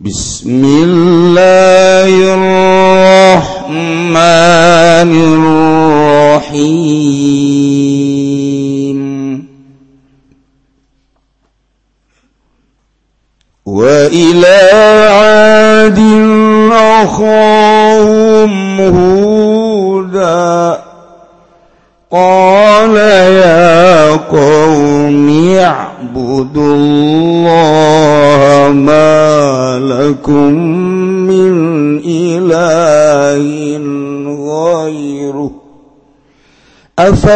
بسم الله الرحمن الرحيم. وإله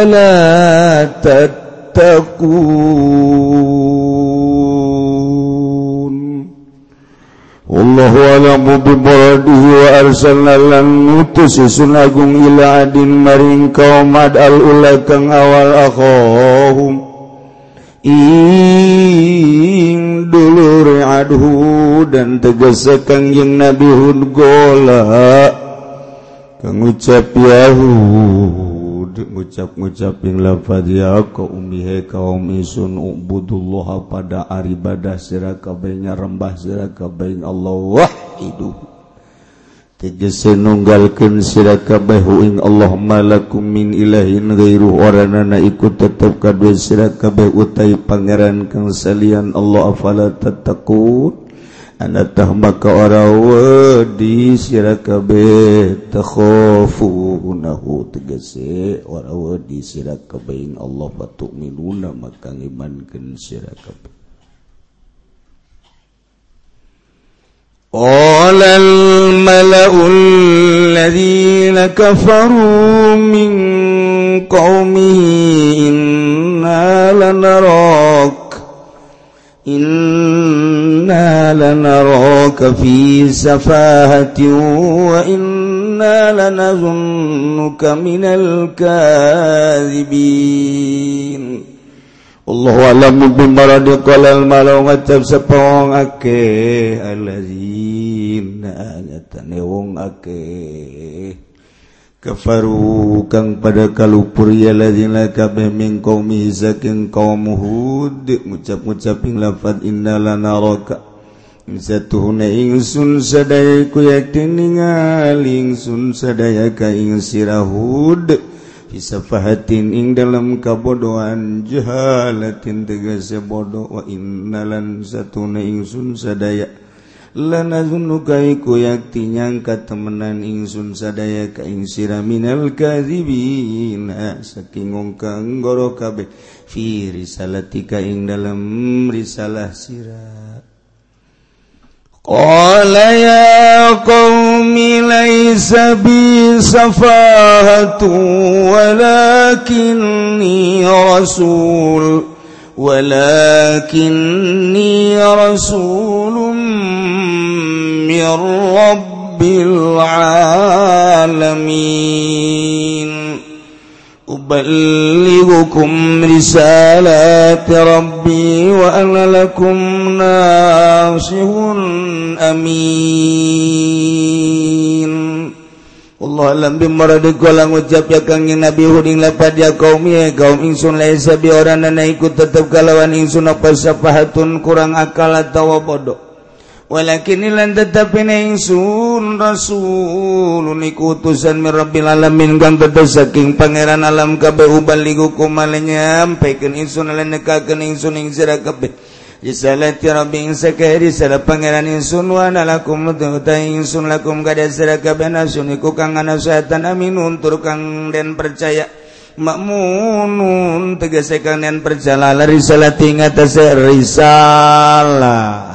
أفلا تتقون. والله أعلم بمراده وأرسلنا لن نتس سنأكم إلى عد مرين قوم الأولى كان أول أخاهم ing dulur adhu dan tegese kangjeng Nabi Hud gola kang ucap Yahud kudu ngucap-ngucaping lafaz ya ka umihe kaum isun ubudullah pada aribadah sira kabehnya rembah sira kabeh Allah wahidu. Tegese nunggalkeun sira kabeh ing Allah malakum min ilahin ghairu oranana iku tetep kadue sira kabeh utai pangeran kang salian Allah afala tattaqun? takut anaktah maka orang di sikabeh te di sikaing Allah batuk minuna maka imankan sikabeh قال الملأ الذين كفروا من قومه إنا لنراك إنا لنراك في سفاهة وإنا لنظنك من الكاذبين Allah alam bimbaradi qalal malau ngacap sepong ake alazina nyatane wong ake kafaru kang pada kalupur ya ladzina kabeh min qaumi zakin qaum hud. Ngucap-ngucaping lafaz inna lanaraka. Satuhuna ingsun sadaya ku yakin ningali ingsun sadaya ka ing sirahud Fisafahatin ing dalam kabodohan jahalatin tegese bodoh. Wa innalan satuna ingsun sadaya. lanazunuka iku yakti nyangka temenan ingsun sadaya ka ing sira minal kadzibin saking ngongka nggoro kabeh fi risalatika ing dalam risalah sira. Qala ya qaumi laysa bi safahatu walakinni rasul walakinni rasulun من رب العالمين أبلغكم رسالات ربي وأنا لكم ناصح أمين Allah alam bimarade kolang ucap ya kang nabi huding lapad ya kaum ya kaum insun laisa bi orang nana ikut tetap kalawan insun apa sapahatun kurang akal atau bodoh walakinilan tetap ingsun rasulun iku utusan min rabbil alamin kang tetep saking pangeran alam kabeh ubaligu kumale nyampaikeun ingsun lan nekakeun ingsun ing sira kabeh. Risalati Rabbi insa kairi sala pangeran insun wa lakum ta insun lakum kada sira kabeh nasun iku kang ana setan aminun tur kang den percaya. Makmunun tegesekan dan perjalanan risalati ngatas risalah.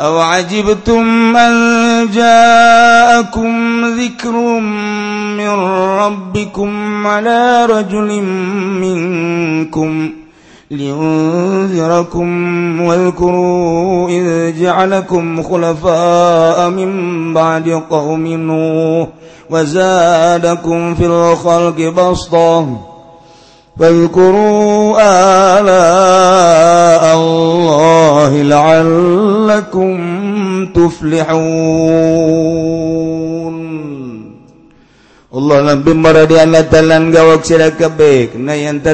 أو عجبتم أن جاءكم ذكر من ربكم على رجل منكم لينذركم واذكروا إذ جعلكم خلفاء من بعد قوم نوح وزادكم في الخلق بسطاً فاذكروا آلاء الله لعلكم تفلحون Allah lebihlan gawak sirakabe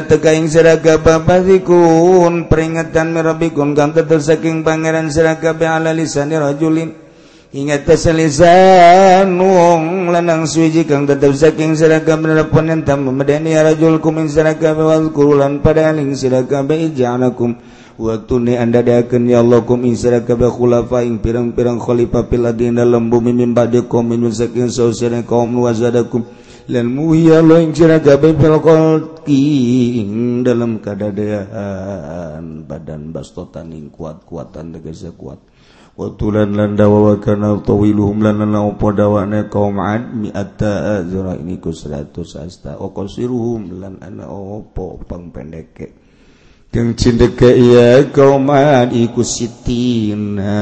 tegaing siraga babaikun peringatan merabikun gan saking pangeran sirakabe ala lisanirajulin ingat tasalisanung lanang suwiji kang tetep saking sira kabeh ponen tam medeni rajul kumin in sira kabeh wal kurulan padaling sira kabeh ja'alakum waktune anda diakan ya Allah kum in sira kabeh khulafa ing pirang-pirang khalifah fil adina dalam bumi min ba'di qom min sakin sausana qaum wa lan muhiya Allah ing sira kabeh fil qalqi ing dalam kadadaan badan bastotan ing kuat-kuatan tegese kuat, -kuatan, Watulan lan landa wawakana tawiluhum lan lan naupo dawane kaum ad mi'ata azra ini ku seratus asta. Okosiruhum lan ana opo pangpendeke Yang cindek iya kaum ad iku sitina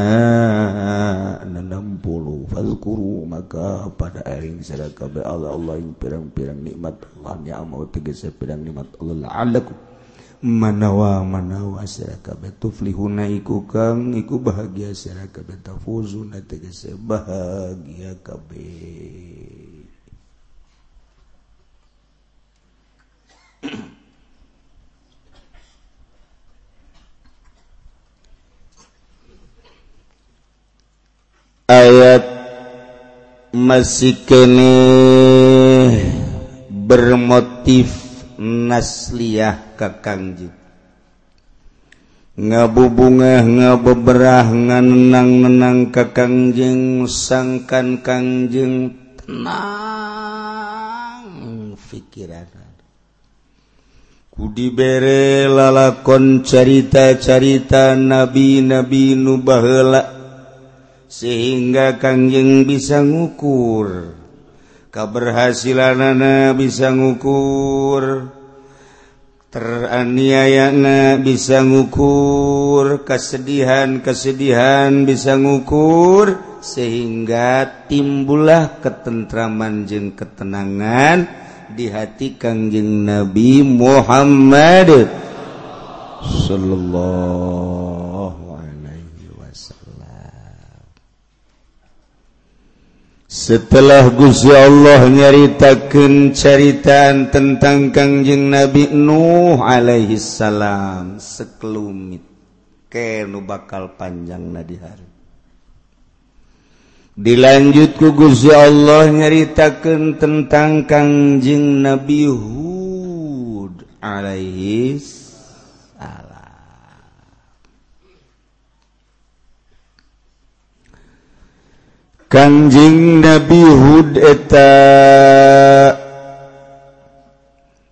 enam puluh fazkuru maka pada airing sarakabe Allah Allah yang pirang-pirang nikmat. Allah ni'amau tegese pirang nikmat. Allah la'alakum manawa manau asrakabeh tuflihuna iku kang iku bahagia asrakabeh tafuzuna tegese bahagia kabe. ayat masih kene bermotif nasliyah kakangjing ngabubungah ngabeberah nganenang-nenang kakangjing sangkan kangjeng tenang pikiran kudi bere lalakon carita-carita nabi-nabi nubahla sehingga kangjeng bisa ngukur keberhasilanana bisa ngukur. Teraniayana bisa ngukur. Kesedihan-kesedihan bisa ngukur. Sehingga timbullah ketentraman jeng ketenangan di hati Kangjeng Nabi Muhammad sallallahu Setelah Guya Allah nyaritakan ceritaan tentang Kangjeng Nabi Nuh Alaihissalam sekelumit ke nu bakal panjang nadi hari. Dilanjut ku Guya Allah nyaritakan tentang Kangjeng Nabi Hud Alaihis Kanjing Nabi Hud eta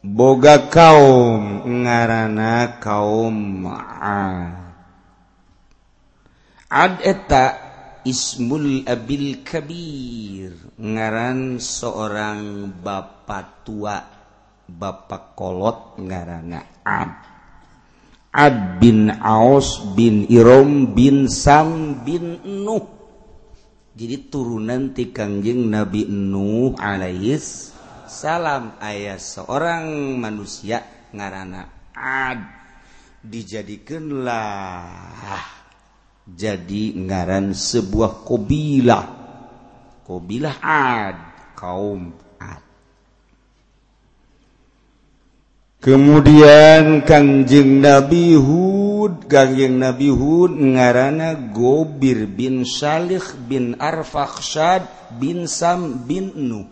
boga kaum ngarana kaum Ad eta Ismul Abil Kabir ngaran seorang bapak tua bapak kolot ngarana Ad Ad bin Aus bin Irom bin Sam bin Nuh. Jadi turunan ti Kangjeng Nabi Nuh alaihis salam. Ayat seorang manusia ngarana ad dijadikanlah jadi ngaran sebuah kobilah. Kobilah ad kaum kemudian Kangjeng Nabi Hud gangjeng Nabi Hud ngarana Gobir bin Salih bin Arfakhsyad bin Sam bin Nuh.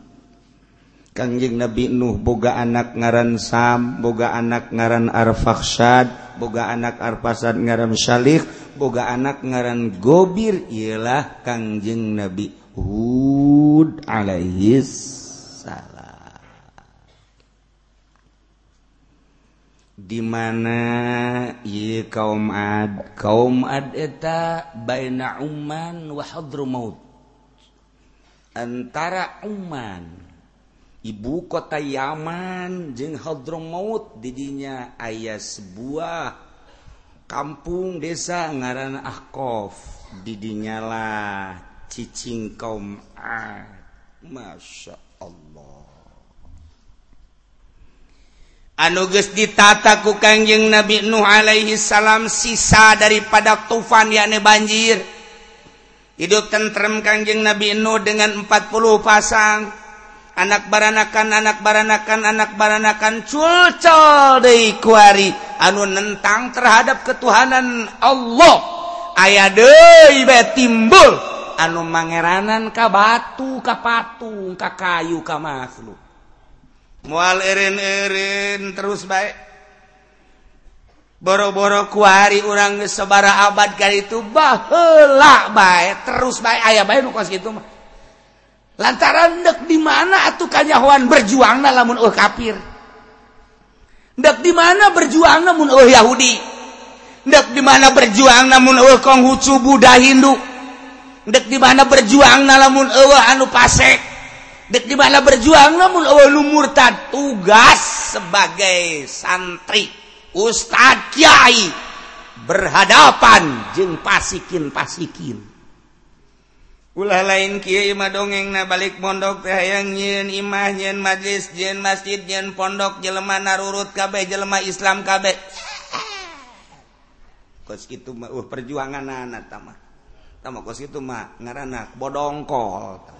Kangjeng Nabi Nuh boga anak ngaran Sam, boga anak ngaran Arfakhsyad, boga anak Arfasad ngaran Salih, boga anak ngaran Gobir ialah Kangjeng Nabi Hud alaihis. dimana y kaum ad? Kaum ad eta baina Uman wahadru maut. Antara Uman ibu kota Yaman jeung hadro maut didinya ayah sebuah kampung desa ngaran Ahqaf. Didinyalah cicing kaum ad. Masya Allah. anuges ditataku Kangjeng Nabi Nuh alaihi salam sisa daripada tufan yakni banjir. Hidup tentrem Kangjeng Nabi Nuh dengan 40 pasang. Anak baranakan anak baranakan anak baranakan culcol deui kuari anu nentang terhadap ketuhanan Allah. Aya deui bae timbul. Anu mangeranan ka batu ka patung ka kayu ka makhluk. mual erin-erin terus baik boro-boro kuari orang sebara abad kali itu bahela baik terus baik ayah baik nu kos gitu mah. Lantaran dek di mana atuh kanyahoan berjuang lamun eueuh kafir? Dek di mana berjuang namun eueuh Yahudi? Dek di mana berjuang namun eueuh Konghucu Buddha Hindu? Dek di mana berjuang namun eueuh anu pasek? di mana berjuang namun awal murtad tugas sebagai santri ustadz kiai berhadapan jeng pasikin pasikin ulah lain kiai mah dongeng na balik pondok teh hayang nyin imah nyin majlis nyin masjid nyin pondok jelema narurut kabeh jelema Islam kabeh. Kos kitu mah uh, perjuangan anak tamah tamah kos kitu mah ngaranna bodongkol.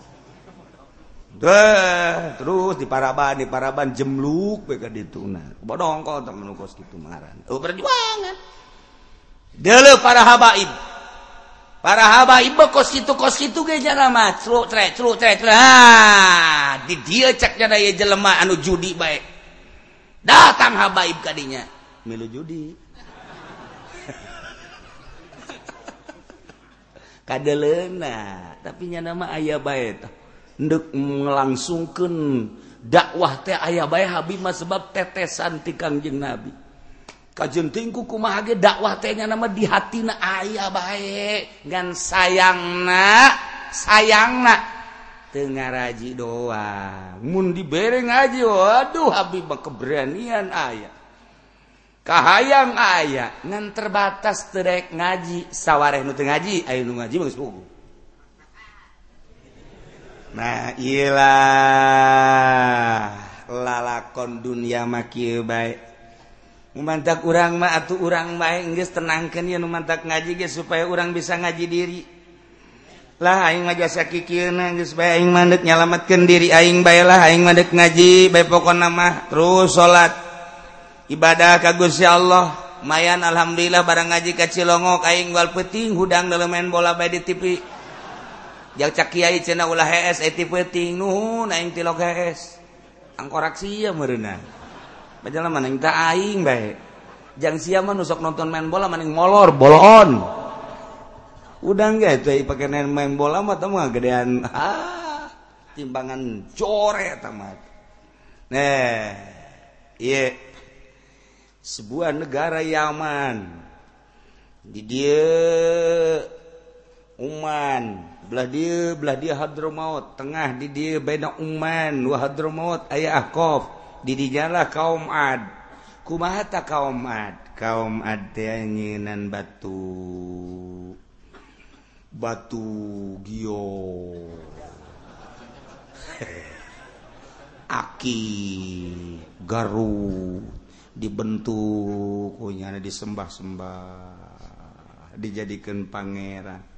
Duh, terus di paraban di paraban jemluk bae dituna. Bodong kok temen kos kitu maran. Oh, perjuangan. Dele para habaib. Para habaib kos itu kos itu ge jana mah, cruk tre cruk tre. Ah, di dia cak jana ye jelema anu judi baik Datang habaib kadinya milu judi. kadelena tapi nyana mah ayah baik. ndek ngelangsungkan dakwah teh ayah bay Habimah sebab tetesan ti Kangjeng Nabi. Kajengtingku kumahage dakwah tehnya nama di hatina aya baik ngan sayangna sayangna. Tengah raji doang. Mun dibereng aja waduh Habimah keberanian ayah kahayang ayah ngan terbatas terek ngaji. Sawareh nu ngaji ayo ngaji bagus pugu Nah Ilah lalakon dunia maki baik Umantak urang mah atau urang bae geus tenangkan ya umantak ngaji geus supaya urang bisa ngaji diri. Lah aing ngajasa kikieuna geus bae aing mah nyalametkeun diri aing bae lah aing mah ngaji bae pokona mah terus salat ibadah ka Gusti Allah. Mayan alhamdulillah barang ngaji ka Cilongok aing wal peting hudang dalam main bola bae di TV. yang cak kiai cina ulah HS eti peting nuhun aing tilok HS angkorak sia meureuna bajalan mana teu aing baik jang sia mah nusok nonton main bola maning molor bolon udah enggak itu pakai main bola mah tamu gedean. Ah timbangan core tamat nah iya sebuah negara Yaman. Di dia Uman. Belah dia belah dia Hadramaut tengah di dia beda Uman wa Hadramaut ayah ah, akof di dijalah kaum Ad. Kumaha kaum Ad? Kaum Ad teh batu. Batu gio. Aki garu dibentuk oh, kunyana disembah-sembah. Dijadikan pangeran.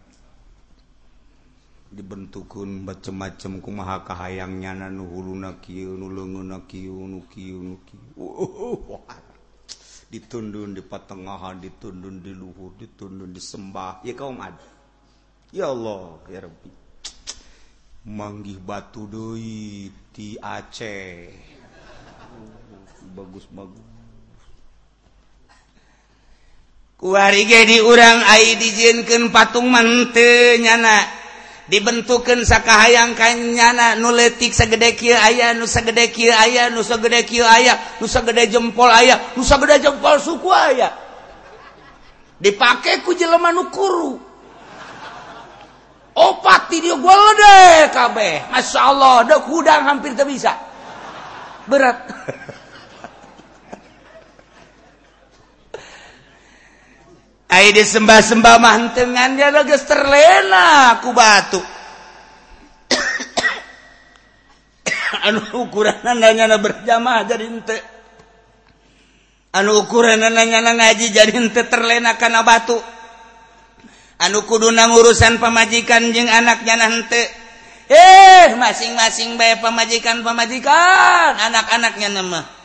dibentukun macem-macem ku maha kahayangnya na nuhulu na kieu na ditundun di patengahan ditundun di luhur ditundun disembah ya kaum ada ya Allah ya Rabbi. Manggih batu doi di Aceh. Bagus bagus kuari ge di urang ai dijinkeun patung mantenya nyana dibentukan sakahhaang kanyana nuletik segede aya nusa gede aya nusa gede aya nusa gede jempol aya nusa gede jempol suku aya. Dipakai ku jelema nukuru opat video golde kabeh. Masya Allah dek hudang hampir tak bisa. Berat. Ay di sembah-sembah mantengan dia lagi terlena ku batu. anu ukuran nanya berjamaah jadi ente. Anu ukuran nanya ngaji jadi ente terlena karena batu. Anu kuduna urusan pemajikan jeng anaknya nanti. Eh masing-masing bay pemajikan pemajikan anak-anaknya nama.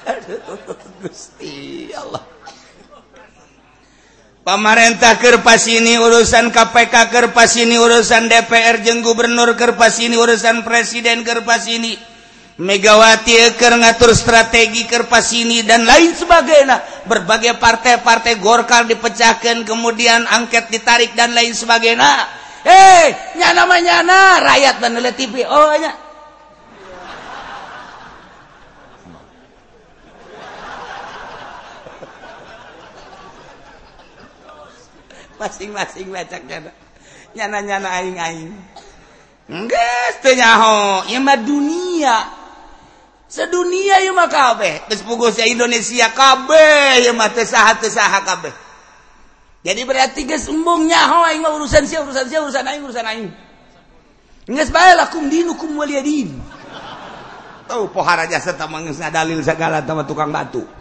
Gusti Allah. Pamarentah kerpas ini urusan KPK kerpas ini urusan DPR jeng gubernur kerpas ini urusan presiden kerpas ini Megawati eker ngatur strategi kerpas ini dan lain sebagainya. Berbagai partai-partai Golkar dipecahkan kemudian angket ditarik dan lain sebagainya. Eh hey, nyana nyana rakyat dan TV oh nya. masing-masing nyana-nyana aing-aing. Enggak nyaho mah dunia. Sedunia ya mah kabeh. Terus Indonesia kabeh. Kabeh. Jadi berarti gembung nyaho aing mah urusan si urusan si urusan aing urusan aing. Nges bae lakum dinukum waliya din. Tau pohara jasa tamang dalil segala sama tukang batu.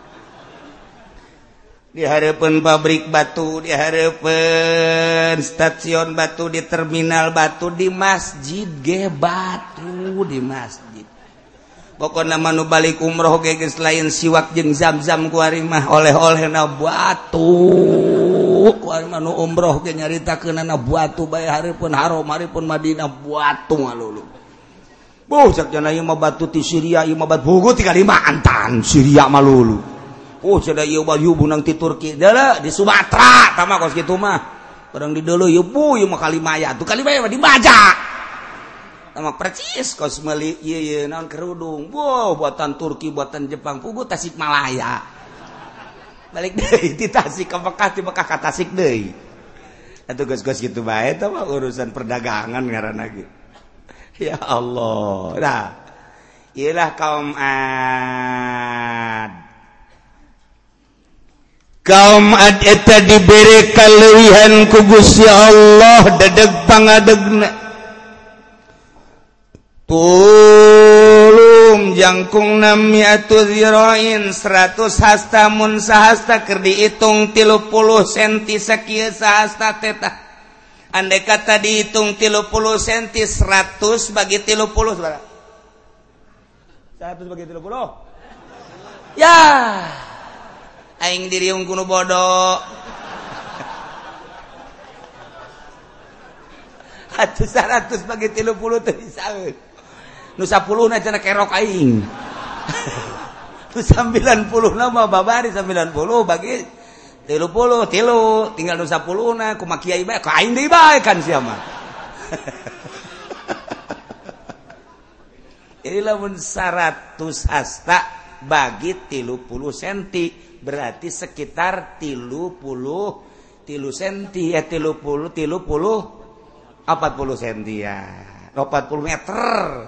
diharapun pabrik batu diharapun stasiun batu di terminal batu di masjid ge batu di masjid. Pokok nama nu balik umroh geges lain siwak jeng zam-zam kuarimah oleh-oleh na batu. Ku nu umroh ge nyaritakeun na batu bay hareupeun haram haripun Madinah batu ngalulu Buh, sakjana ieu mah batu ti Syria, ieu mah batu bugu ti Kalimantan, Syria malulu. uh sudah ieu bayu bunang ti Turki. Dala di Sumatera tama kos gitu mah. Orang di dulu ieu bu ieu mah kalimaya. Tuh kalimaya mah dibaca sama percis kos meli iya iya naon kerudung. Wow buatan Turki buatan Jepang pugu Tasik Malaya balik deh di Tasik ke Mekah di Mekah ke Tasik deh itu gos-gos gitu baik tah mah urusan perdagangan ngaranna ge. Ya Allah. Nah ialah kaum ad. kaum adeta diberi kalewihan ku ya Allah dedeg pangadegna. Tulung jangkung nami atu zirain 100 hasta mun sahasta keur diitung 30 senti sakieu sahasta teta andai kata dihitung 30 senti 100 bagi 30 saudara 100 bagi 30 ya. aing diriung kuno bodoh atus seratus bagi tilu puluh tuh bisa nusa puluh na cina kerok aing. Tu sembilan puluh nama babari sembilan puluh bagi tilu puluh tilu. Tinggal nusa puluh na kumakiai baik kain deh baik kan siapa Ini lamun seratus hasta bagi tilu puluh senti. Berarti sekitar tilu puluh tilu senti ya tilu puluh tilu puluh empat puluh senti ya. Empat puluh meter.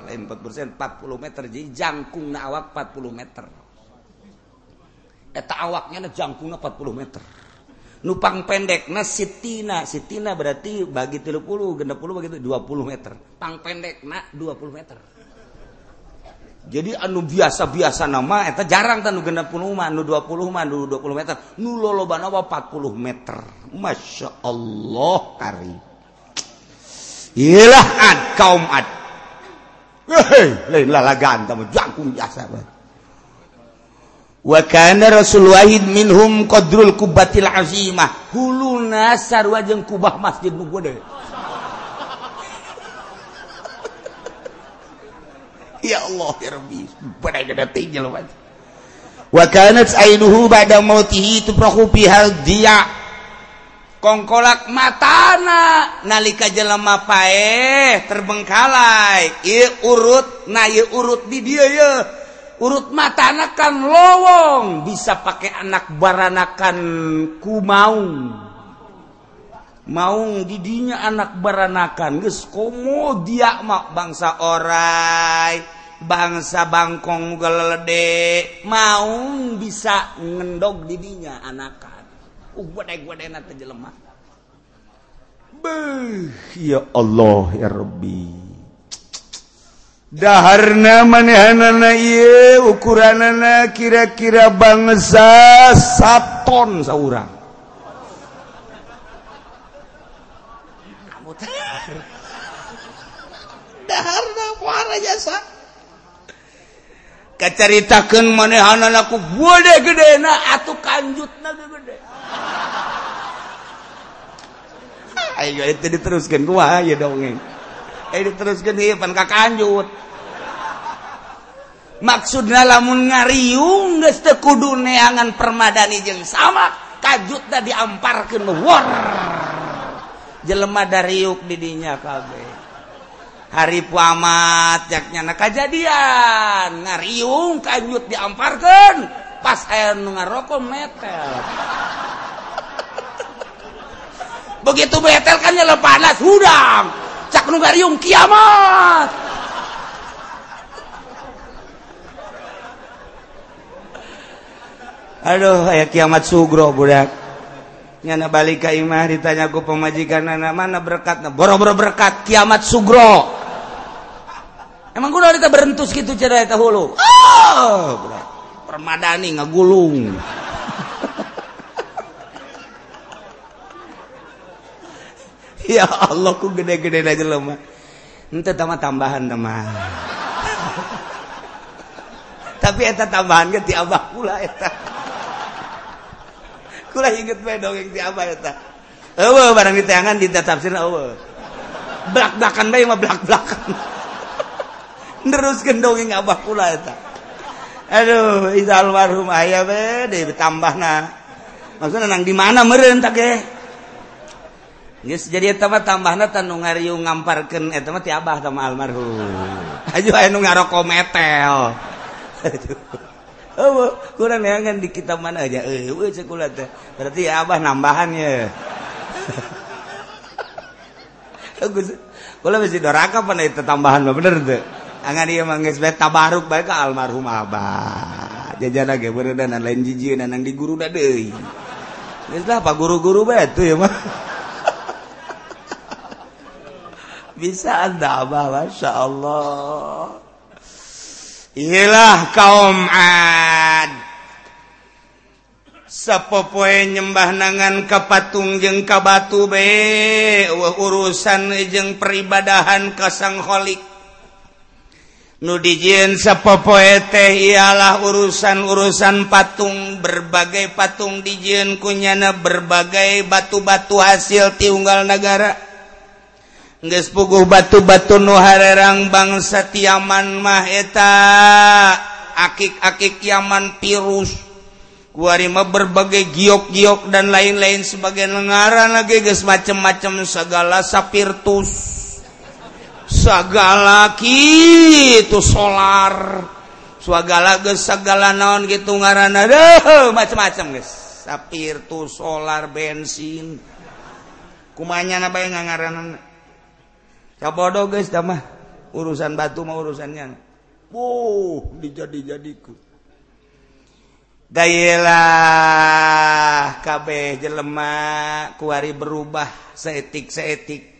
Lain empat puluh empat puluh meter. Jadi jangkung na awak empat puluh meter. Eta awaknya na jangkung empat puluh meter. Nupang pendek na sitina sitina berarti bagi tilu puluh genap puluh begitu dua puluh meter. Pang pendek na dua puluh meter jadi anu biasa-biasa nama eta jarang tanu genep puluh mah nu 20 mah nu 20 meter. Nu lolobana 40 meter. Masya Allah kari Ilah ad kaum ad Hei, lain lalagan tamu jangkung biasa Wa kana rasul wahid minhum qadrul kubatil azimah. Hulu nasar wajeng kubah masjid nu gede. ya Allah ya Rabbi. Pada gede tinggal jelema wa kanat ainuhu ba'da mautihi tufrahu bihal dia. Kongkolak matana nalika jelema pae terbengkalai. Ieu urut na ieu urut di dia ye urut matana kan lowong bisa pakai anak baranakan kumaung mau didinya anak baranakan guys komo dia mak bangsa orai bangsa bangkong gelede mau bisa ngendog didinya anakan. Uh wadai wadai nata jelema. Beuh, ya Allah ya Rabbi. Daharna manehanana ieu ukuranana kira-kira bangsa saton saurang. daharna muara jasa. Kacaritakeun manehanna aku gede na atau kanjut na gede ayo itu diteruskan gua ya dongeng. Eh diteruskan ieu pan kakanjut Maksudnya lamun ngariung geus teu kudu neangan permadani jeung sama kajutna diamparkeun war jelema dariuk didinya kabeh hari puamat jaknya na kajadian ngariung kajut diamparkeun. Pas aya nu ngarokok metel. Begitu metel kan nyala panas hudang. Cak nu ngariung kiamat. Aduh aya kiamat sugro budak. Nyana balik ka imah ditanya ku pemajikan anak mana berkat? Boro-boro berkat kiamat sugro Emang kuda kita berentus gitu cerai itu hulu. Oh, kuda. Permadani ngegulung ya Allah ku gede-gede aja loh mah. Ente tambah-tambahan teman. Tapi eta tambahan ke ti abah kula eta. Kula inget bae dongeng ti abah eta. Eueuh barang ditayangan di tafsir eueuh. Blak-blakan bae mah blak-blakan. terus gendongin ngabah pula itu aduh itu almarhum ayah be deh tambah na maksudnya nang di mana meren tak ge Yes, jadi eta mah tambahna tan nu ngariu ngamparkeun eta mah ti abah sama almarhum. Aju aya nu ngaroko metel. Oh, kurang neangan di kita mana aja. Eh, eueuh cekulat teh. Berarti ya abah nambahan ya. Kula mesti doraka pan eta tambahan mah bener teh. Angan ieu mah geus bae tabaruk bae ka almarhum Abah. Jajana ge beureudan lain jijieun nang di guru da deui. Geus lah pa guru-guru bae tuh ya mah. Bisa anda Abah, Masya Allah. Iyalah kaum ad. Sepopoe nyembah nangan kapatung jeung kabatu be urusan jeung peribadahan kasangholik nu nudijin sepopoete ialah urusan-urusan patung berbagai patung dijin kunyana berbagai batu-batu hasil tiunggal negara nges puguh batu-batu nuharerang bangsa tiaman maheta akik-akik Yaman virus Guarima berbagai giok-giok dan lain-lain sebagai negara lagi guys macam-macam segala sapirtus. segala itu solar. Suagala ge segala naon gitu ngaran deh macam-macam guys sapir tuh solar bensin. Kumanya napa yang ngaran bodoh guys damah urusan batu mau urusannya Wow, dijadi-jadiku. Dayalah kabeh jelema kuari berubah seetik seetik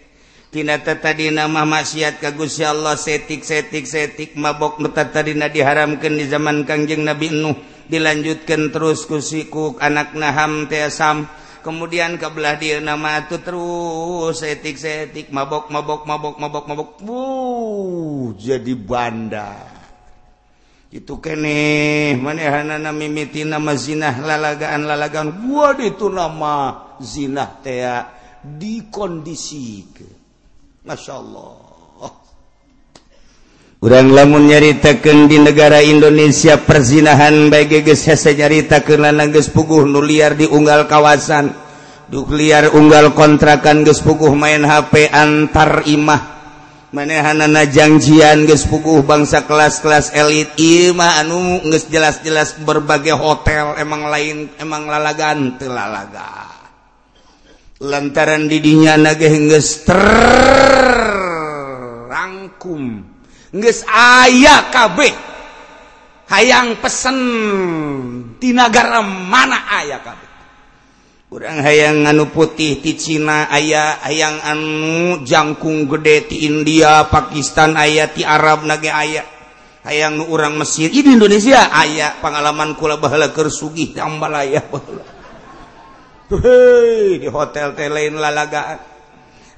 tadi nama maksiat kagusya Allah setik setik setik. Mabok tadidina diharamkan di zaman Kangjeng Nabi Nuh. Dilanjutkan terus kusikuk anak naham teasam kemudian kebelah dia nama itu terus setik setik. Mabok mabok mabok mabok mabok. Wuh, jadi bandar itu kene manehanana mimiti nama zinah lalagaan lalagaan. Waduh itu nama zinah tea dikondisikan Masya Allah Urang lamun nyaritakeun di negara Indonesia perzinahan baik nyarita geus puguh nu liar di unggal kawasan. Duk liar unggal kontrakan geus puguh main HP antar imah. Manehanana janjian geus puguh bangsa kelas-kelas elit. Imah anu geus jelas-jelas berbagai hotel emang lain emang lalagan teu telalaga lantaran didinya naga terangkum Nges aya KB hayang pesen di negara mana aya KB kurang hayang anu putih di Cina aya hayang anu jangkung gede di India Pakistan aya di Arab naga aya. Hayang nu orang Mesir di Indonesia aya. Pengalaman kula bahala kersugih di Ambalaya di hotel teh lain lalagaan.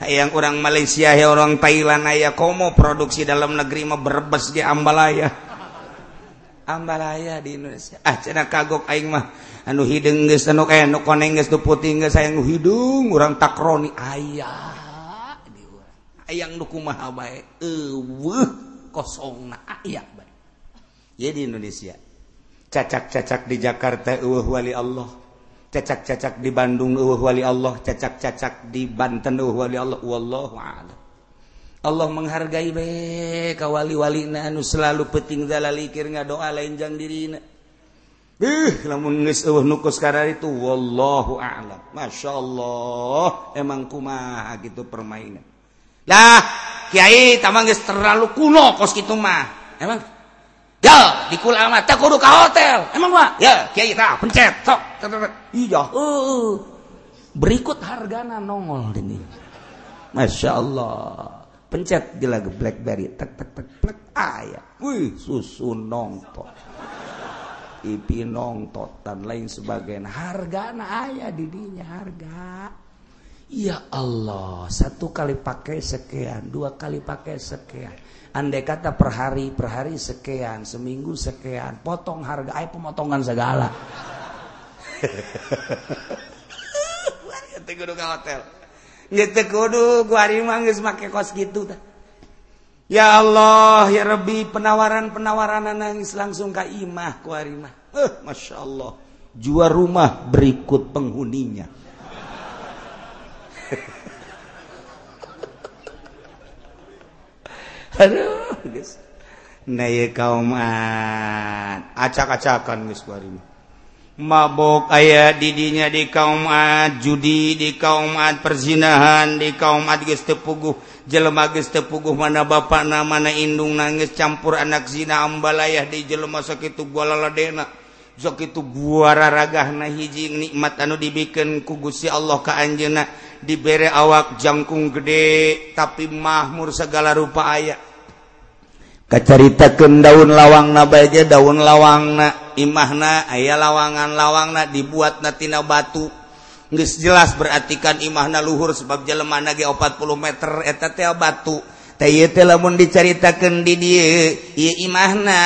Yang orang Malaysia ya orang Thailand aya komo produksi dalam negeri mah berbes di Ambalaya. Ambalaya di Indonesia. Ah cina kagok aing mah. Anu hidung geus anu kayak anu koneng geus nu putih geus aya hidung urang takroni aya di urang. Hayang nu kumaha bae? Eueuh kosongna. Aya bae. Ya di Indonesia. Cacak-cacak di Jakarta eueuh wali Allah. cacak-cacak di Bandung uh, wali Allah cacak-cacak di Banten uh, wali Allah wallahu a'lam Allah menghargai be ka wali-walina anu selalu peting zalalikir ngadoa lain jang dirina Eh, lamun geus eueuh nu karar itu wallahu a'lam. Masyaallah, emang kumaha gitu permainan. Lah, Kiai tamang geus terlalu kuno kos kitu mah. Emang Ya, di kulama teh kudu ka hotel. Emang mah? Ya, kiai tah pencet sok. Iya, heeh. Berikut hargana nongol ini. Masya Allah. Pencet di lagu Blackberry. Tek tek tek tek aya. Wih, susu nongtot. Ipi nongtot dan lain sebagainya. Hargana aya didinya harga. Ya Allah satu kali pakai sekian dua kali pakai sekian. Andai kata per hari per hari sekian seminggu sekian potong harga ay pemotongan segala. Kudu ke hotel. Gitu kudu gua rimang geus make kos gitu ta. Ya Allah ya Rabbi penawaran penawaran nangis langsung ke imah ku arimah eh, Masya Allah. Jua rumah berikut penghuninya. kaum acak-acakan mabok ayah didinya di kaumat judi di kaumat perzinahan di kaumat guys tepuguh jelema geus tepuguh mana bapak na mana indung nangis campur anak zina ambalayah di jelema sakitu gua laladena. sok itu buararagah na hiji nikmat anu dibikin kugusi Allah ka anjeuna dibere awak jangkung gede tapi mahmur segala rupa aya. Kacaritakeun daun lawang na daun lawang na imahna aya lawangan lawang na dibuat na tina batu. Geus jelas berartikan imahna luhur sebab jelema ge 40 meter eta teh batu. lamun diceritakan did imahna.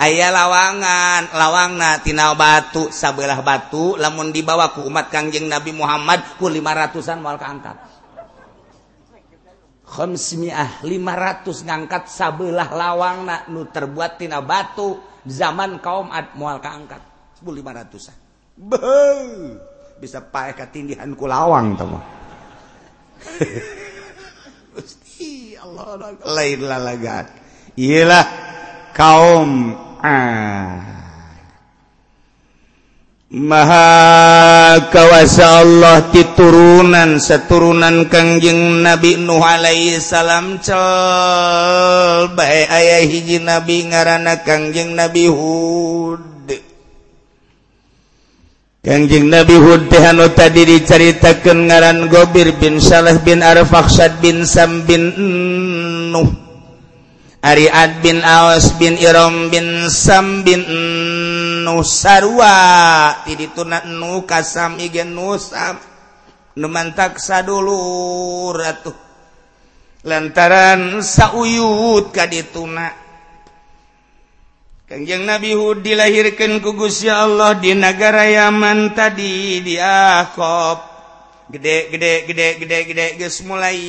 Ayaah lawangan lawang natina batu sabelah batu lamun dibawaku umat Kangjeng Nabi Muhammad ku 500an mal keangkat 500 ngangkat sabelah lawang na nu terbuattina batu zaman kaum ad mual keangkat 500an bisa pakai ketindihanku lawang teman lain lalagat ialah kaum ah. Maha kawasa Allah titurunan seturunan Kangjeng Nabi Nuh alaihi salam cel bae ayah hiji nabi ngaranna Kangjeng Nabi Hud Kangjing Nabi Hud tehanu tadi diceritakan ngaran Gobir bin Salah bin Arfaksad bin Sam bin Nuh. Ariad bin Aus bin Iram bin Sam bin Nuh sarua tidituna nu kasam igen nusam numantak sadulur atuh lantaran sauyut kadituna Kangjeng Nabi Hud dilahirkan ku Gusti Allah di negara Yaman tadi di Aqab. Gede gede gede gede gede geus mulai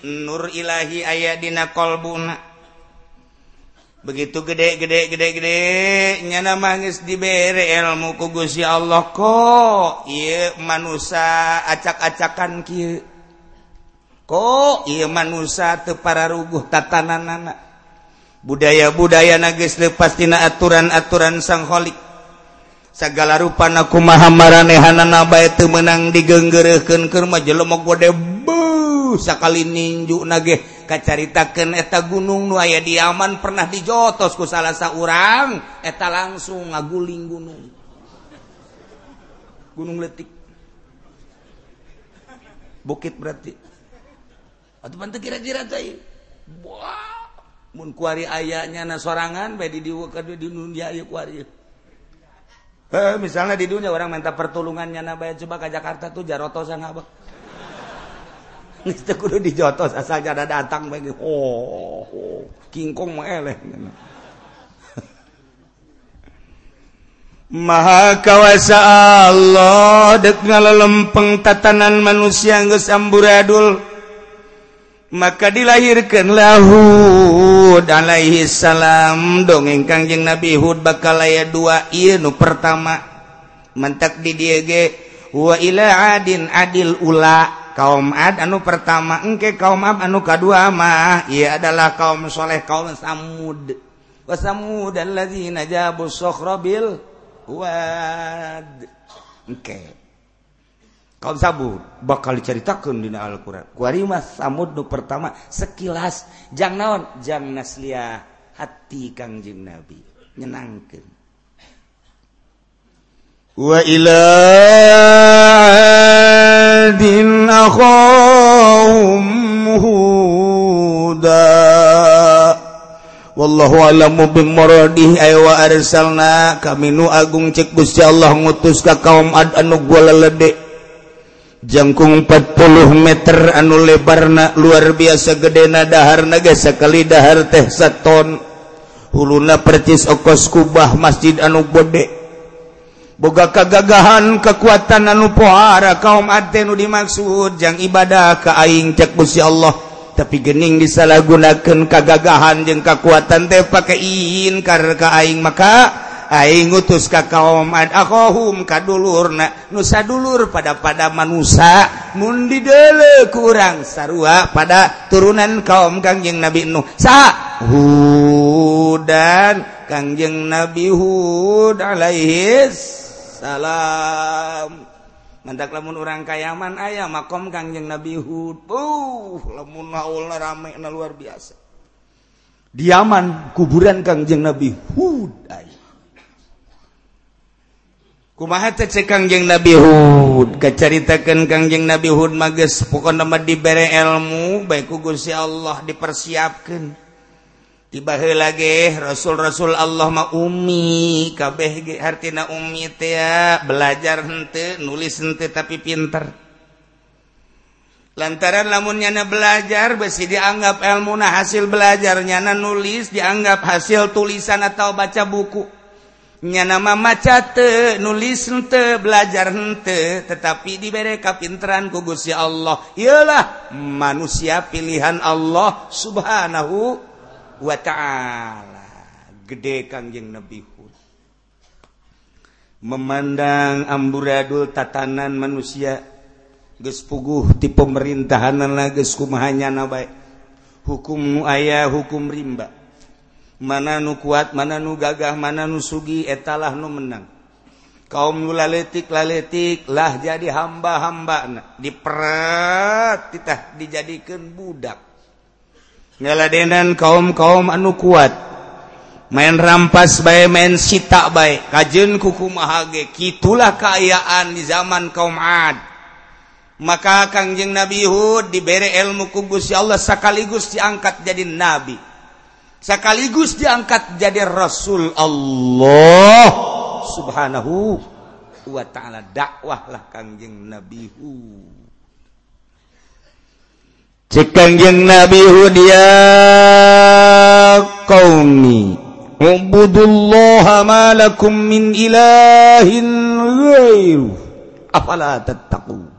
nur ilahi aya dina qalbuna. Begitu gede gede gede gede nyana mangis geus dibere ilmu ku Gusti Allah kok iya manusia acak-acakan kia. Kok iya manusia teu pararuguh tatananana. budaya-budaya nages lepastina aturan-aturan sangholik. Segala rupa naku mahamaranehanana bae teu menang digenggeureurkeun keur mah jelema gede beuh sakali ninju nage kacaritakan eta gunung nu aya diaman pernah dijotos ku salah seorang eta langsung ngaguling gunung. Gunung letik bukit berarti. Atuh pantu kira-kira teh. Wah ayanya sorangan di dunia eh, misalnya di dunia orang minta pertulungannya nabaya coba ke Jakarta tuh jaroto sana dijotos asal ada datang bagi oh, oh kingkong eleh Maha kawasa Allah dek lempeng tatanan manusia geus amburadul maka dilahirkan dilahirkanlahhud Alaihi salam. Dongeng Kangjeng Nabi Hud bakal aya dua Inu pertama. Mentak di diege wa ila Adin adil ula. Kaum ad anu pertama engke kaum ab anu kedua mah ia adalah kaum soleh kaum samud. Wa samud alladzina jabu sokhrobil wad engke. okay. kaum sabur bakal diceritakan di Alquran. Kuarimas samud nu pertama sekilas. Jang naon? Jang naslia hati kangjeng nabi. Nyenangkan wa ila din akhahum huda. Wallahu alamu bimuradih ay wa arsalna. Kami nu agung cek Gusti Allah ngutus ka kaum ad anu gua leledek jangkung 40 meter anu lebarna luar biasa gedena dahar naga sekali dahar teh saton. Huluna percis okos kubah masjid anu bode boga kegagahan kekuatan anu pohara kaum atenu dimaksud jang ibadah ke aing cek busi Allah. Tapi gening disalahgunakan kegagahan jeng kekuatan teh pakai iin karena ke aing maka Aing ngutus ka kaomad ahohum kadulurna nusa dulur pada pada manusia mundi dele kurang sarua pada turunan kaum kangjeng Nabi Nuh sa hudan kangjeng Nabi Hud alaihis salam Mantak lamun orang kayaman ayah makom kangjeng Nabi Hud. Uh, lamun haulna rame na luar biasa. Diaman kuburan kangjeng Nabi Hud ayah. kumaha tece Kangjeng Nabi Hud? Keceritakan Kangjeng Nabi Hud mages pokok nama diberre ilmu baik ku Gusti Allah dipersiapkan tiba lagi rasul-rasul Allah ma Umi kabeh hartina Umi ya belajar hente nulis hente tapi pinter. Lantaran lamun nyana belajar besi dianggap ilmu nah hasil belajar nyana nulis dianggap hasil tulisan atau baca buku. nyanama maca te nulis te belajar te tetapi diberre kapinteran kugus ya Allah. Ialah manusia pilihan Allah subhanahu wa ta'ala. Gede kangjeng Nabi Hud. Memandang amburadul tatanan manusia gespuguh di pemerintahanan lah geus kumaha nyana bae hukum ayah hukum rimba. mana nu kuat mana nu gagah mana nu sugi etalah nu menang. Kaum nu laletik laletik lah jadi hamba-hamba. Diperat titah dijadikan budak. Ngaladenan kaum kaum anu kuat. Main rampas baik main sita baik kajen kuku mahage. Kitulah keayaan di zaman kaum ad. Maka kangjeng Nabi Hud diberi ilmu ku ya Allah sekaligus diangkat jadi nabi. Sekaligus diangkat jadi Rasul Allah. Subhanahu wa ta'ala. Dakwah lah kangjeng Nabi Hud cek kangjeng Nabi Hud ya qaumi ubudullaha ma lakum min ilahin ghairu. Afala tattaqun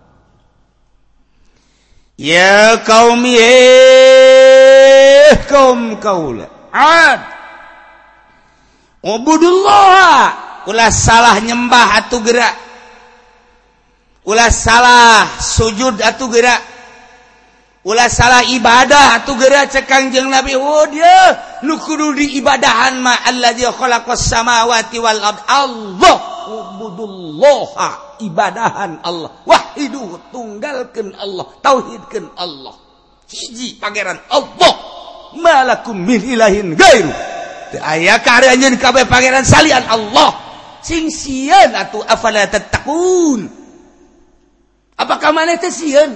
ya qaumi eh kaum Abdullah ulah salah nyembah atau gerak. Ulah salah sujud atau gerak. Ulah salah ibadah atau gerak cekangjeng Nabi. Oh dia. Nukudu di ibadahan ma Allah dia khalaqas samawati wal ard. Allah ubudullah ibadahan Allah. Wahidu tunggalkan Allah. Tauhidkan Allah. Hiji pangeran Allah. malakum min ilahin gairu. Aya karyanya di kabeh pangeran salian? Allah. Sing sieun atuh afala tattaqun? Apakah maneh teh sieun?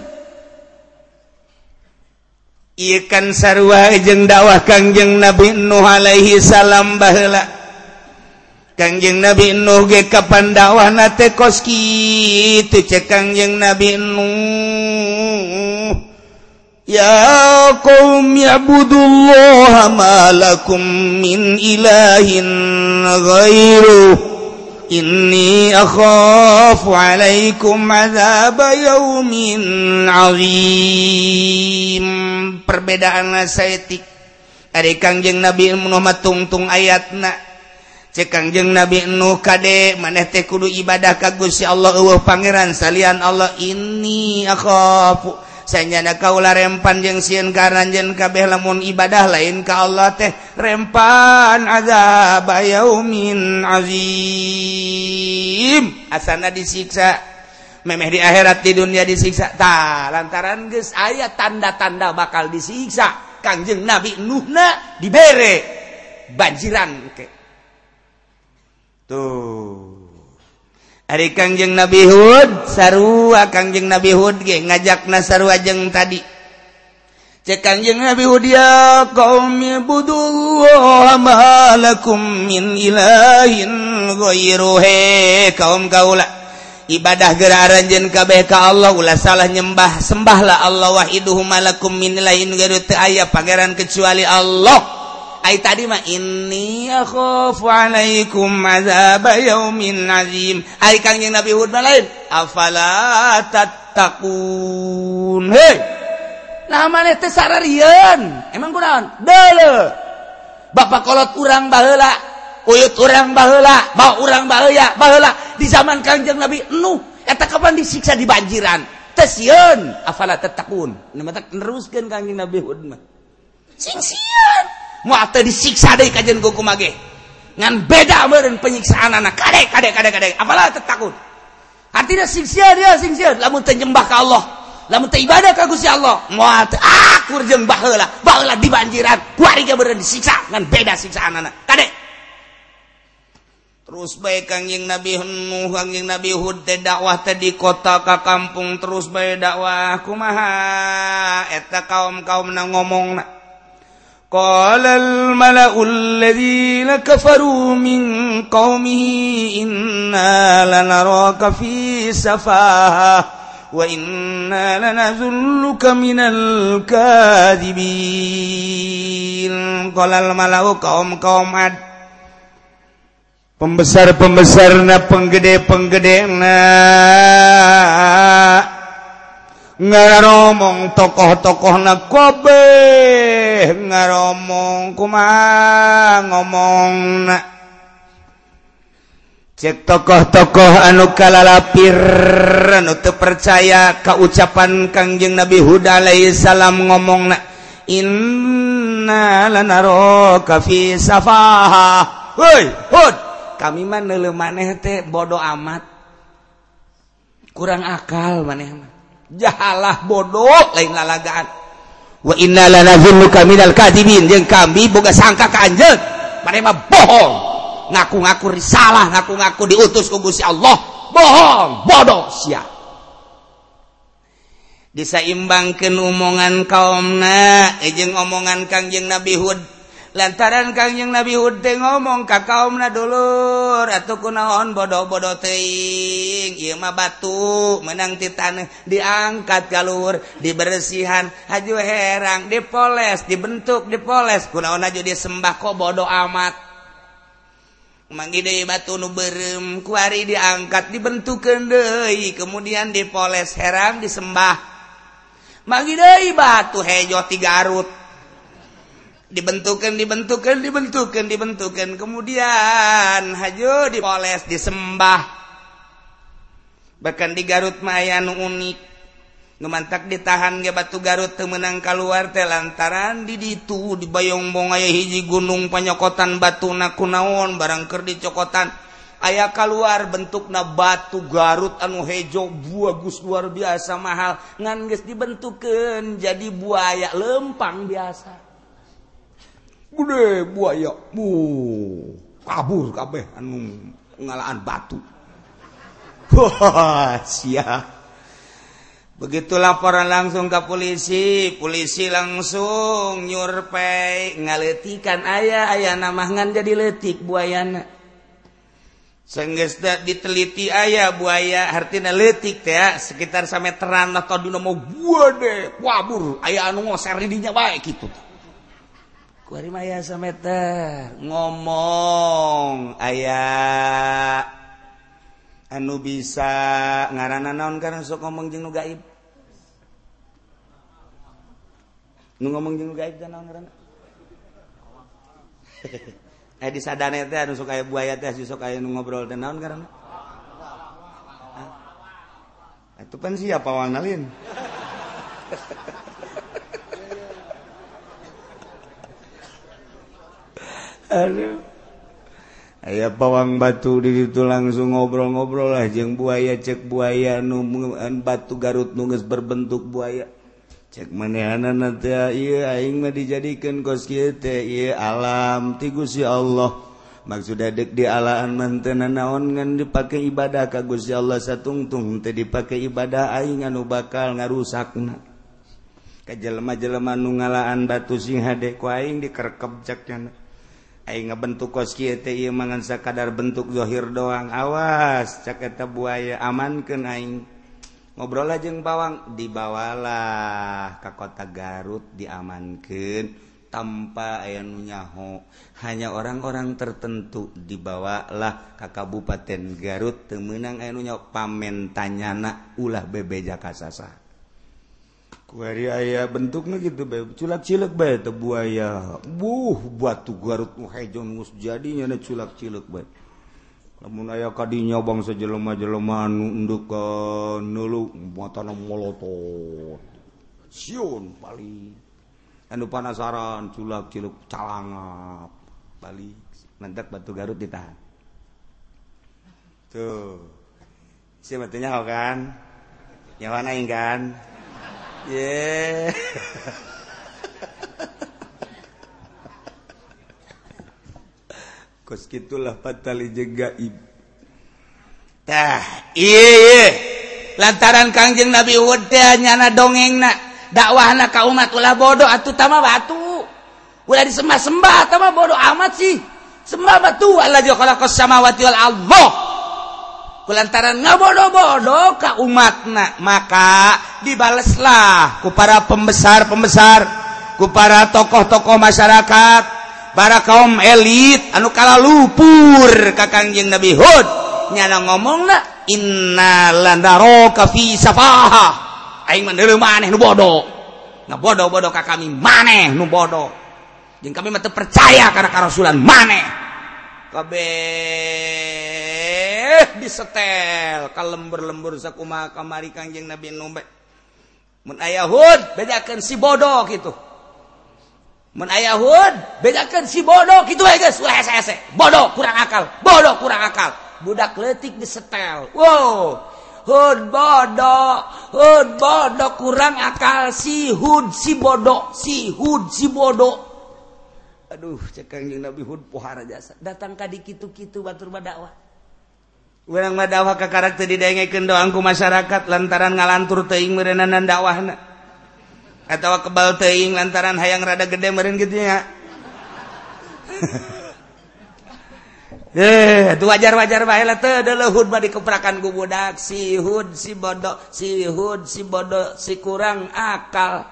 Ikan kan sarua jeung dakwah Kangjeng Nabi Nuh alaihi salam baheula. Kangjeng Nabi Nuh ge kapan dakwahna nate koski? Kitu cek Kangjeng Nabi Nuh. يا قوم اعبدوا الله ما لكم من إله غيره. إني أخاف عليكم عذاب يوم عظيم. Perbedaan saetik ari kangjeng Nabi Muhammad tungtung ayatna. Cek kangjeng Nabi Nuh kade maneh teh kudu ibadah ka Gusti Allah eueuh pangeran salian Allah. Ini akhafu sayanyana kaula rempan jeng sieun karanjen kabeh lamun ibadah lain ka Allah teh rempan azab yaumin azim. Asana disiksa memeh di akhirat di dunia disiksa. Ta lantaran geus aya tanda-tanda bakal disiksa. Kangjeng Nabi Nuhna dibere banjiran ke. Tuh. Ari Kangjeng Nabi Hud sarua Kangjeng Nabi Hud ge ngajakna sarua jeung tadi. Cek Kangjeng Nabi Hud ya qaumi budullaha ma lakum min ilahin ghairuh kaum kaula ibadah geura aranjen kabeh ka Allah ulah salah nyembah sembahlah Allah wahiduhu malakum min ilahin ghairu teu aya pangeran kecuali Allah. ay tadi mah inni akhafu alaikum azab yaumin azim. Ay kangjeng Nabi Hud lain afala tattaqun. Hei! Maneh teh sararian. Emang kunaon deule bapak kolot urang baheula uyut urang baheula bawa urang baheula baheula. Di zaman kangjeng Nabi Nuh eta kapan disiksa di banjiran? Tesian afala tattaqun. Namanya teruskeun kangjeng Nabi Hud mah. Sing sian sieun disiksa ngan beda penyiksaan anak. Kadek kadek kadek kadek. Apalah takut. Artinya siksa dia siksa. Lamun terjembah ke Allah. Lamun ibadah ke Gusti Allah. Moal akur jeung baheula baheula di banjiran kuariga beureun disiksa. Ngan beda siksaan anak. Kadek. Terus baik kangjing Nabi Nuh kangjing Nabi Hud teh dakwah teh di kota ka kampung. Terus baik dakwah kumaha? Eta kaum-kaum na ngomong na قال الملأ الذين كفروا من قومه إنا لنراك في سفاهة وإنا لنظنك من الكاذبين. قال الملأ kaum kaum ad pembesar-pembesar na penggede-penggede na ngaromong tokoh-tokoh na kobe ngaromong kuma ngomong na cek tokoh-tokoh anu kalalapir anu teu percaya ka ucapan Kangjeng Nabi Hud alaihi salam ngomong na inna lanaraka fi safaha. Hoi hud kami mah neuleuh maneh teh bodoh amat. Kurang akal maneh mah. jahalah bodoh lain lalagaan. Wa inna lanazunnuka minal kadibin. Jeung kami boga sangka ka anjeun. Mane mah bohong. Ngaku-ngaku risalah ngaku-ngaku diutus ku Gusti Allah. Bohong bodoh sia. Disaimbangkeun omongan kaumna eh, jeung omongan Kangjeng Nabi Hud. lantaran Kangjeng Nabi Hud ngomong ka kaum na dulur atau kunaon bodoh-bodo teing Imah batu menang titan diangkat galur dibersihan haju herang dipoles dibentuk dipoles. Kunaon aju disembah kok bodoh amat? Manggide batu nu berem kuari diangkat dibentuk kendei kemudian dipoles herang disembah. Manggide batu hejo tiga arut. dibentukan dibentukan dibentukan dibentukan. Kemudian haju dipoles disembah. Bahkan di Garut Mayan unik. Numantak ditahan ge batu Garut temenang keluar teh lantaran di ditu di Bayongbong aya hiji gunung panyokotan batu nakunaon barang ker dicokotan. Ayah keluar bentuk na batu Garut anu hejo buagus luar biasa mahal. Ngan geus dibentukeun jadi buaya lempang biasa. Buaya. Kabur kabeh anu pengalaan batu. Begitu laporan langsung ke polisi polisi langsung nyurpe ngaletikan ayah ayah namangan jadi letik buayana. Senggesda diteliti ayah buaya artinya letik ya sekitar sampai teran atau dina mau gua deh wabur. Ayah anu ngoser dinya baik gitu. kuari meter ngomong ayaah anu bisa ngaran naon karena sok ngomong jeng gaib? Nu ngomong jeng gaib dan naon ngaran eh di sadane teh anu sok aya buaya teh sok aya nu ngobrol dan naon ngaran itu kan siapa wang nalin Aduh. Ayah pawang batu di itu langsung ngobrol-ngobrol lah. Jeng buaya cek buaya nu batu garut nunges berbentuk buaya. Cek manehanna nanti iya aing mah dijadikan kos teh iya alam ti si Allah. Maksud dek di alaan mantena naon ngan dipakai ibadah kagus Gusti Allah satungtung teh dipakai ibadah aing anu bakal ngarusak ka jelema-jelema nu ngalaan batu sing hade ku aing dikerekep cak ngebentuk koski mangan sakadar bentuk dhohir doang. Awas caketa buaya aman ke naing ngobrol jeng bawang dibawalah ke kota Garut diamankan tanpa aya nunyaho hanya orang-orang tertentu dibawalah ke Kabupaten Garut temenang ayanya pamen tanyana ulah bebeja kasasa. hari ayah bentuknya gitu culak-cilek bay itu buaya. Buh batu garut muhejon ngus jadinya ada culak-cilek bay namun ayah kadinya bangsa jelema-jelema anu nduk ke nulu mata molotot. Siun balik anu panasaran culak-cilek calangap balik mentek batu garut ditahan. Tuh. Siapa tanya kan? Nyawa mana kan? Yeah. Kos gitulah patali jegaibtah lantaran Kangjeng Nabi Wuda nyana dongeng na dakwah na ka umat ulah bodoh atuh tama batu. Ulah disembah sembah tama bodoh amat sih. Sembah batu Allah jokala kos samawati wal Allah. lantaran ngabodo-bodoh ka umatna maka dibaleslah ku para pembesar-pembesar ku para tokoh-tokoh masyarakat para kaum elit anu kala lupur ka Kangjeng Nabi Hud. Nyana ngomongna inna landaroka fi safaha. Aing mah deuleu maneh nu bodoh ngabodo-bodo ka kami maneh nu bodoh jeung kami mah teu percaya kana karasulan maneh. Kabeh. teh disetel. Kalau lember-lembur sakuma kamari kanjeng Nabi Numbek mun ayahud bedakan si bodoh gitu mun ayahud bedakan si bodoh gitu ya eh, guys. Wah hese bodoh kurang akal. Bodoh kurang akal. Budak letik disetel. Wow. Hud bodoh, hud bodoh kurang akal. Si hud si bodoh, si hud si bodoh. Aduh, cek Nabi Hud pohara jasa. Datang ka dikitu-kitu batur badakwah. Wenang madawa ka karakter didengekeun doang ku masyarakat lantaran ngalantur teuing meureunan dakwahna. Atawa kebal teuing lantaran hayang rada gede meureun kitu nya. eh, itu wajar-wajar bae lah teu leuhud mah dikeprakan ku budak, si hud, si bodoh, si hud, si bodoh, si kurang akal.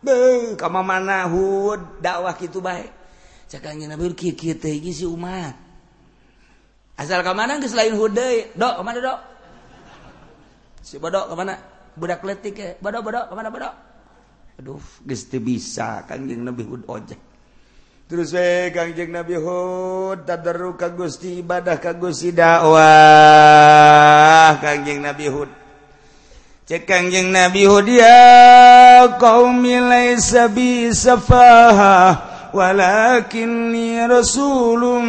Beuh, ka mana hud dakwah kitu bae. Cak anjeun kieu kieu teh si umat. asal ke mana geus lain selain hudai dok kemana dok si bodok kemana budak letik ya bodok bodok kemana bodok aduh geus bisa kangjeng nabi hud ojek. Terus we kangjeng nabi hud tadarru ka gusti ibadah ka gusti dakwah kangjeng nabi hud. Cek kangjeng nabi hud ya qaumi laisa bi safaha. walakinni rasulun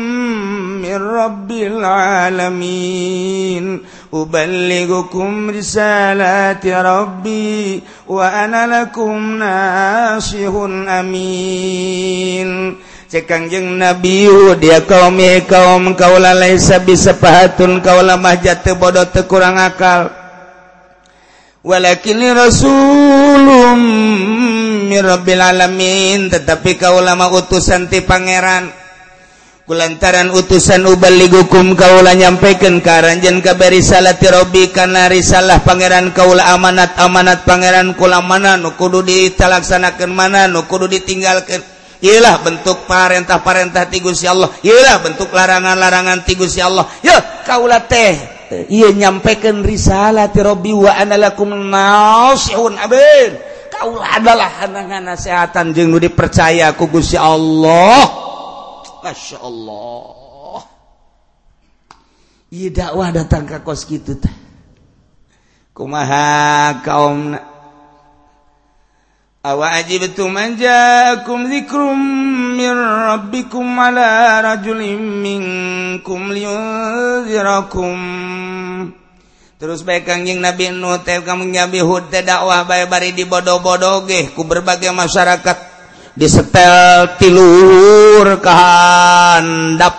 min rabbil alamin أبلغكم رسالات ربي وأنا لكم ناصح أمين Cekangjeng Nabi dia kaum kaum kaula laisa bisa pahatun kaula mah jatuh bodoh teu kurang walakin rasulum mirabbil alamin tetapi kaulama utusan ti pangeran. Kulantaran utusan ubaligukum kaula nyampaikan karanjen kabari salati robi kana risalah pangeran kaula amanat amanat pangeran kula mana nu kudu ditalaksanakeun mana nu kudu ditinggalkeun. Ialah bentuk parentah-parentah tigus ya Allah. Ialah bentuk larangan-larangan tigus ya Allah. Ya kaulah teh ia nyampaikan risalah tirobi wa analakum nasihun abin kau adalah hanangan nasihatan jeng nu dipercaya ku Gusti Allah. Masya Allah. Iya dakwah datang ke kos gitu teh. Kumaha kaum أوعجبتم أن جاءكم ذكر من ربكم على رجل منكم لينذركم Terus baik kangjing Nabi Nuh teh kamu nyabi hud teh dakwah bae bari di bodoh-bodoh ge ku berbagai masyarakat di setel tiluhur kahandap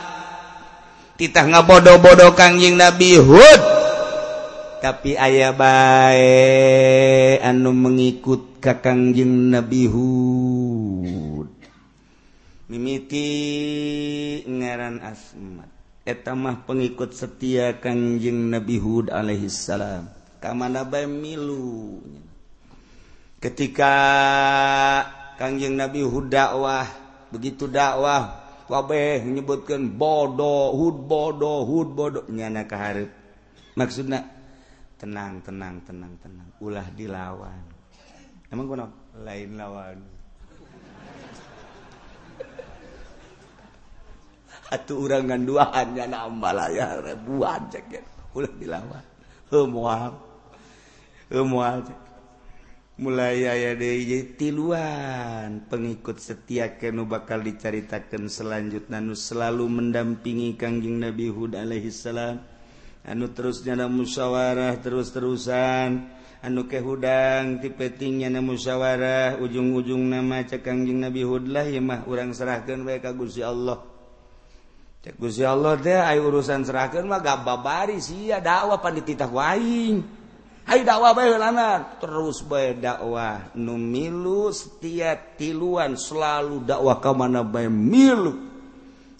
titah ngabodoh-bodoh kangjing Nabi Hud tapi ayah bae anu mengikut kakangjing Nabihu mimiti ngaran asmat. Etamah pengikut setia Kangjing Nabi Hud alaihissalam. Kamana bae milu. Ketika Kangjing Nabi Hud dakwah begitu dakwah wabeh menyebutkan bodoh Hud bodoh Hud bodoh nyana kaharep maksudnya tenang tenang tenang tenang. Ulah dilawan. Emang kuna lain lawan. Atuh urang ganduaan nya nambah layar ribuan cek ulah dilawan. Heuh moal. Mulai aya deui jadi tiluan pengikut setia kenu bakal dicaritakeun selanjutnya nu selalu mendampingi Kangjeng Nabi Hud alaihi salam anu terus nyana musyawarah terus-terusan. anu ke hudang tipetingnya na musyawarah ujung-ujung nama cekangjing Nabi Hudlah ya mah urang serahkan mereka Guzi Allah. Cek Gusti Allah teh ayo urusan serahkan mah gak babari sih ya dakwah pandititah waing. Hai dakwah bae heulanan terus bae dakwah. Nu milu setiap tiluan selalu dakwah ka mana bae milu.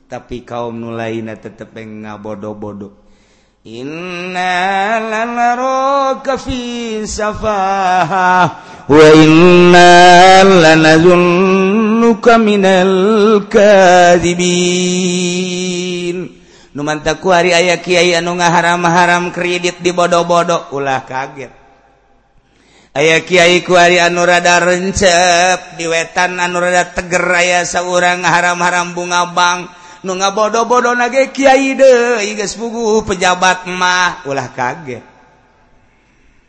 Tapi kaum nu lainna tetep ngabodo-bodo Inna lanaraka fi safaha wa inna lanazunnuka minal kadhibin. Nu mantaku hari aya kiai anu ngaharam-haram kredit di bodoh-bodoh ulah kaget. Aya kiai ku hari anu rada rencep di wetan anu rada teger aya saurang haram-haram bunga bang. nu ngabodo-bodo nage Kyai deui geus pugu pejabat mah. Ulah kaget.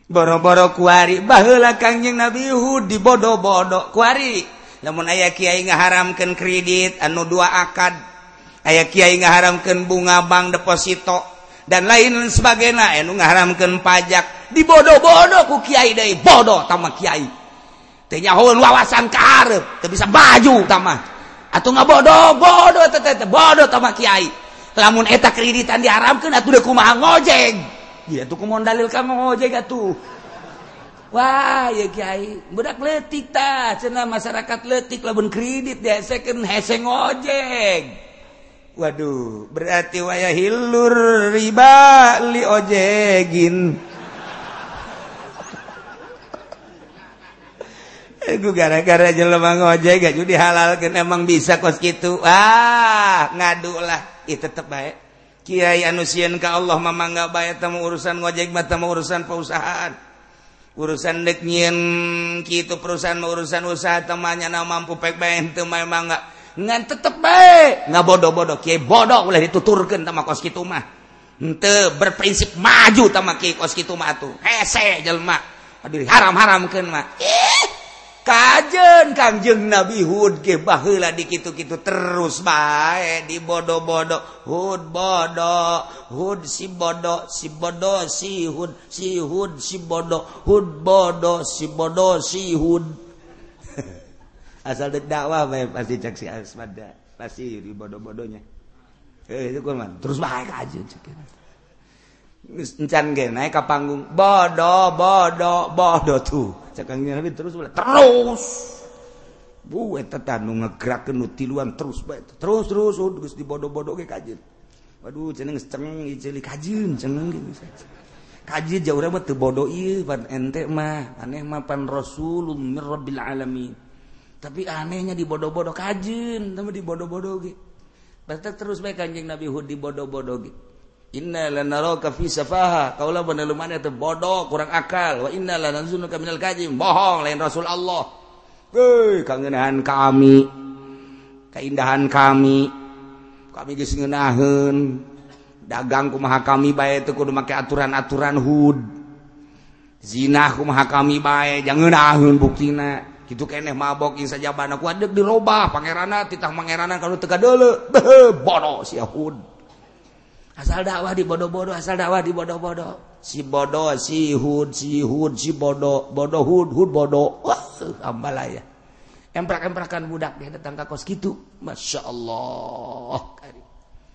Boro-boro kuari baheula Kangjeng Nabi Hud dibodo-bodo kuari. Namun aya Kiai nga haramkan kredit anu dua akad. Aya Kiai nga haramkan bunga bank deposito dan lain sebagainya. Anu ngaharamkeun pajak dibodo-bodo ku Kiai deui. Bodoh tama Kiai. Teu nyahoeun wawasan ka hareup bisa baju tamah atau nggak bodoh bodoh tetete bodoh sama Kiai. Lamun eta kreditan diharamkan atuh udah kumaha ngojek ya tuh kumon dalil kamu ngojek atuh. Wah ya Kiai budak letik ta cina masyarakat letik lamun kredit dia second hese ngojek waduh berarti waya hilur riba li ojegin. Eh, gara-gara jelemah ngojek gak jadi halal kan emang bisa kos gitu ah ngadu lah. Itu tetep baik Kiai anusian ke Allah mama nggak baik temu urusan ngojek mah temu urusan perusahaan. Urusan dek nyin gitu perusahaan mau urusan usaha temannya na mampu pek bayan itu memang nggak. Ngan tetep baik nggak bodoh-bodoh kiai bodoh boleh dituturkan sama kos gitu mah. Ente berprinsip maju sama kiai kos gitu mah tuh hese jelema. Aduh haram-haram kan mah. Eh. kajen Kangjeng Nabi Hud ge baheula di kitu kitu terus bae di bodoh bodoh Hud bodoh Hud si bodoh si bodoh si Hud si Hud si bodoh Hud bodoh si bodoh si Hud. Asal dek dakwah bae pasti cek si Asmada pasti di bodoh bodohnya eh itu kuman terus bae kajen cek. encan ge naik ka panggung bodoh bodoh bodoh tuh cakangnya nabi terus boleh terus. Bu eta tanu ngegerakeun nu tiluan terus bae terus terus uh, geus dibodoh-bodoh ge kajeun waduh cenah geus cengeng ieu kajeun cengeng gitu kajeun jauh mah teu bodoh ieu pan ente mah. Aneh mah pan rasulun mir rabbil alamin. Tapi anehnya dibodoh-bodoh kajeun tapi dibodoh-bodoh ge. Terus baik kanjeng Nabi Hud dibodoh-bodoh gitu. bodoh kurang akal. Bohong lain Rasul Allah. Kangenahan kami. Keindahan kami. Kami disengenahan dagangku maha kami baik itu kudu make aturan-aturan hud. Zinaku maha kami baik janganahun buktina. Gitu keneh mabok insya jabana ku adek dirobah pangerana titah pangeranan kalau teka dulu bodoh si Yahud asal dakwah di bodoh-bodoh asal dakwah di bodoh-bodoh. Si bodoh si hud si hud si bodoh. Bodoh hud hud bodoh. Wah ambalah ya emprak-emprakan budak dia datang ke kos gitu. Masya Allah.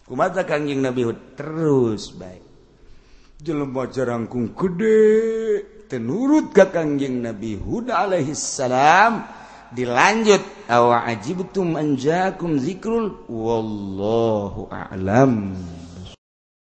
Kumata kangjeng Nabi Hud. Terus baik. Jelema jarangkung gede tenurut ke kangjeng Nabi Hud alaihi salam dilanjut awa ajibtum anjakum zikrul wallahu a'lam.